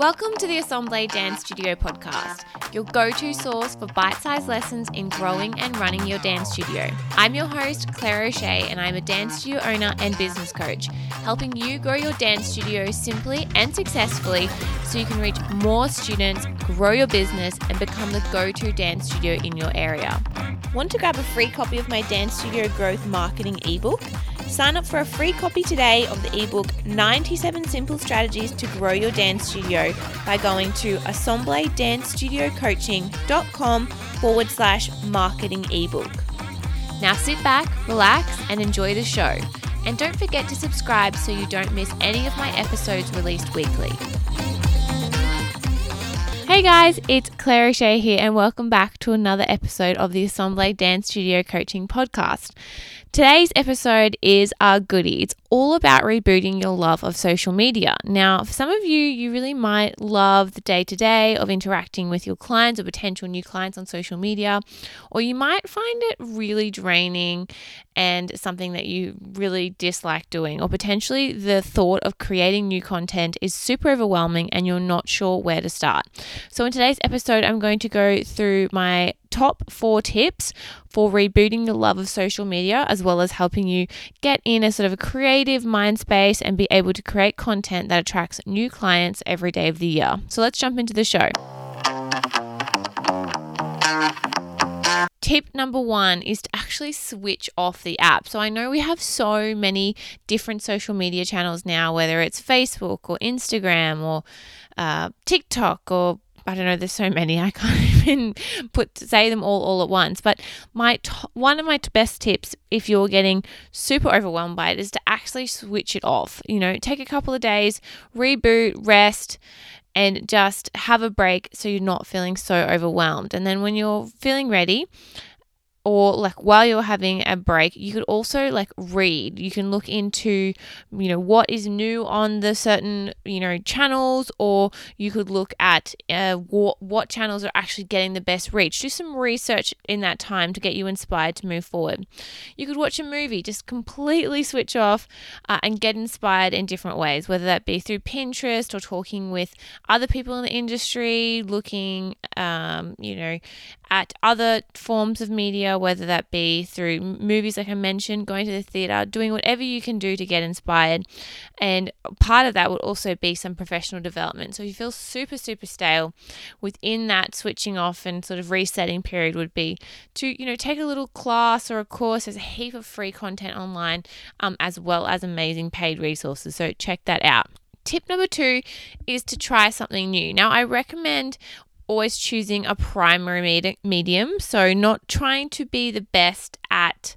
Welcome to the Assemble Dance Studio podcast, your go to source for bite sized lessons in growing and running your dance studio. I'm your host, Claire O'Shea, and I'm a dance studio owner and business coach, helping you grow your dance studio simply and successfully so you can reach more students, grow your business, and become the go to dance studio in your area. Want to grab a free copy of my Dance Studio Growth Marketing ebook? Sign up for a free copy today of the ebook 97 Simple Strategies to Grow Your Dance Studio by going to assembledancestudiocoaching.com forward slash marketing ebook. Now sit back, relax, and enjoy the show. And don't forget to subscribe so you don't miss any of my episodes released weekly. Hey guys, it's Claire O'Shea here, and welcome back to another episode of the Assemble Dance Studio Coaching Podcast. Today's episode is a goodie. It's all about rebooting your love of social media. Now, for some of you, you really might love the day to day of interacting with your clients or potential new clients on social media, or you might find it really draining and something that you really dislike doing, or potentially the thought of creating new content is super overwhelming and you're not sure where to start. So, in today's episode, I'm going to go through my top four tips for rebooting the love of social media, as well as helping you get in a sort of a creative mind space and be able to create content that attracts new clients every day of the year. So let's jump into the show. Tip number one is to actually switch off the app. So I know we have so many different social media channels now, whether it's Facebook or Instagram or uh, TikTok or I don't know. There's so many. I can't even put say them all all at once. But my one of my best tips, if you're getting super overwhelmed by it, is to actually switch it off. You know, take a couple of days, reboot, rest, and just have a break so you're not feeling so overwhelmed. And then when you're feeling ready, or like while you're having a break you could also like read. You can look into you know what is new on the certain you know channels or you could look at uh, what, what channels are actually getting the best reach. Do some research in that time to get you inspired to move forward. You could watch a movie just completely switch off uh, and get inspired in different ways whether that be through pinterest or talking with other people in the industry looking um, you know at other forms of media, whether that be through movies, like I mentioned, going to the theatre, doing whatever you can do to get inspired. And part of that would also be some professional development. So if you feel super, super stale, within that switching off and sort of resetting period would be to, you know, take a little class or a course. There's a heap of free content online, um, as well as amazing paid resources. So check that out. Tip number two is to try something new. Now, I recommend always choosing a primary medium. So, not trying to be the best at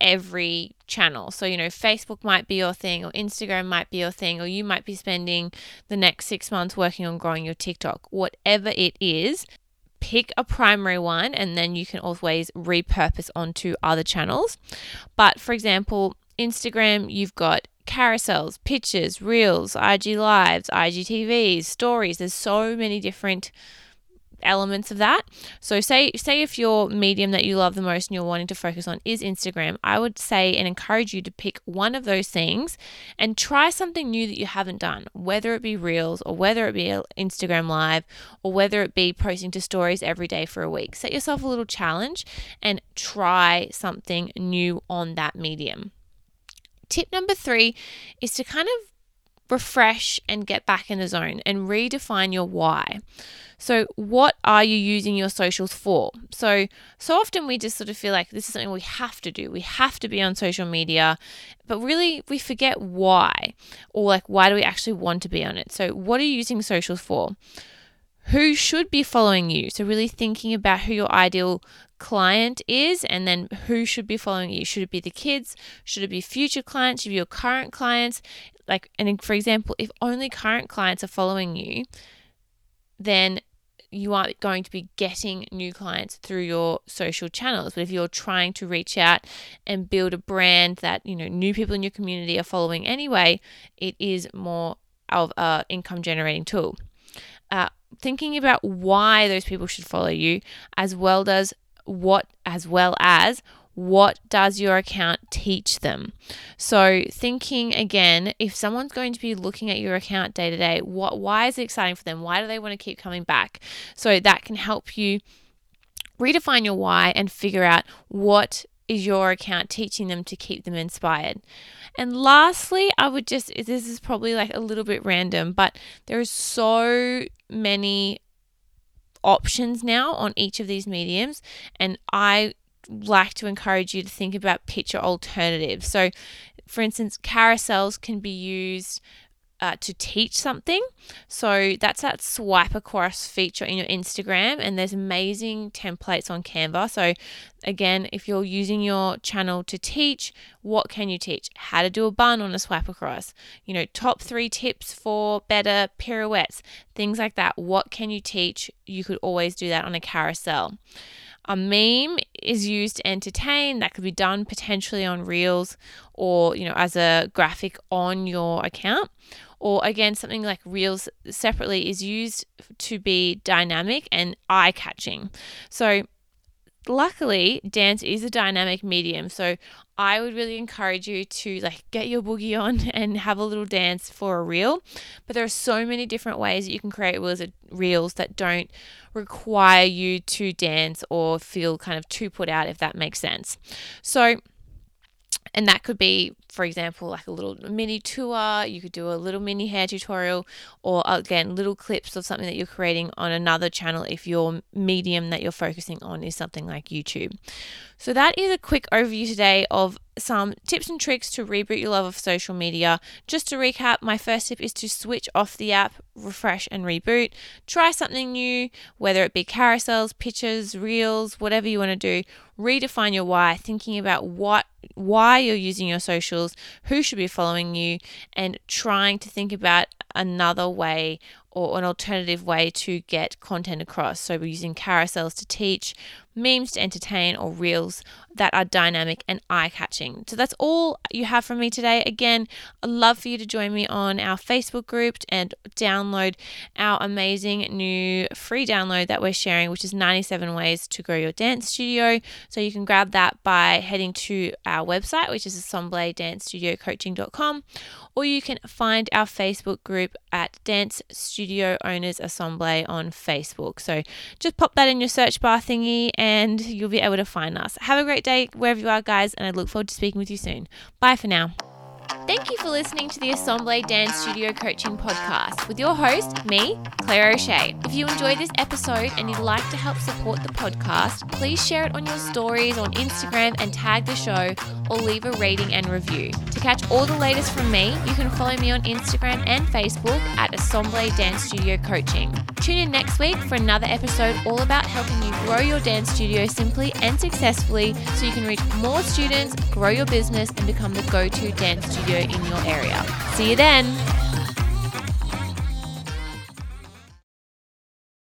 every channel. So, you know, Facebook might be your thing, or Instagram might be your thing, or you might be spending the next six months working on growing your TikTok. Whatever it is, pick a primary one and then you can always repurpose onto other channels. But for example, Instagram, you've got carousels, pictures, reels, IG lives, IGTVs, stories. There's so many different elements of that. So say say if your medium that you love the most and you're wanting to focus on is Instagram, I would say and encourage you to pick one of those things and try something new that you haven't done, whether it be reels or whether it be Instagram live or whether it be posting to stories every day for a week. Set yourself a little challenge and try something new on that medium. Tip number three is to kind of refresh and get back in the zone and redefine your why. So, what are you using your socials for? So, so often we just sort of feel like this is something we have to do. We have to be on social media, but really we forget why or like why do we actually want to be on it? So, what are you using socials for? Who should be following you? So, really thinking about who your ideal client is and then who should be following you. Should it be the kids? Should it be future clients? Should it be your current clients? Like, and for example, if only current clients are following you, then you aren't going to be getting new clients through your social channels. But if you're trying to reach out and build a brand that, you know, new people in your community are following anyway, it is more of a income generating tool. Uh, thinking about why those people should follow you as well as what as well as what does your account teach them? So, thinking again, if someone's going to be looking at your account day to day, what why is it exciting for them? Why do they want to keep coming back? So that can help you redefine your why and figure out what is your account teaching them to keep them inspired. And lastly, I would just this is probably like a little bit random, but there are so many options now on each of these mediums and I like to encourage you to think about picture alternatives. So, for instance, carousels can be used uh, to teach something. So that's that swipe across feature in your Instagram, and there's amazing templates on Canva. So, again, if you're using your channel to teach, what can you teach? How to do a bun on a swipe across, you know, top three tips for better pirouettes, things like that. What can you teach? You could always do that on a carousel. A meme is used to entertain. That could be done potentially on Reels or, you know, as a graphic on your account. Or again, something like Reels separately is used to be dynamic and eye catching. So, luckily, dance is a dynamic medium. So, I would really encourage you to like get your boogie on and have a little dance for a reel. But there are so many different ways that you can create reels that don't require you to dance or feel kind of too put out, if that makes sense. So, and that could be, for example, like a little mini tour. You could do a little mini hair tutorial, or again, little clips of something that you're creating on another channel if your medium that you're focusing on is something like YouTube. So, that is a quick overview today of some tips and tricks to reboot your love of social media. Just to recap, my first tip is to switch off the app, refresh and reboot. Try something new, whether it be carousels, pictures, reels, whatever you want to do. Redefine your why, thinking about what why you're using your socials, who should be following you, and trying to think about another way or an alternative way to get content across. So we're using carousels to teach, memes to entertain, or reels that are dynamic and eye catching. So that's all you have from me today. Again, I'd love for you to join me on our Facebook group and download our amazing new free download that we're sharing, which is 97 ways to grow your dance studio. So you can grab that by heading to our website, which is assembledancestudiocoaching.com, or you can find our Facebook group at Dance Studio Owners Assemble on Facebook. So just pop that in your search bar thingy and you'll be able to find us. Have a great day wherever you are, guys, and I look forward to speaking with you soon. Bye for now. Thank you for listening to the Assemble Dance Studio Coaching Podcast with your host, me, Claire O'Shea. If you enjoyed this episode and you'd like to help support the podcast, please share it on your stories on Instagram and tag the show or leave a rating and review. To catch all the latest from me, you can follow me on Instagram and Facebook at Assemble Dance Studio Coaching. Tune in next week for another episode all about helping you grow your dance studio simply and successfully so you can reach more students, grow your business, and become the go to dance studio in your area. See you then.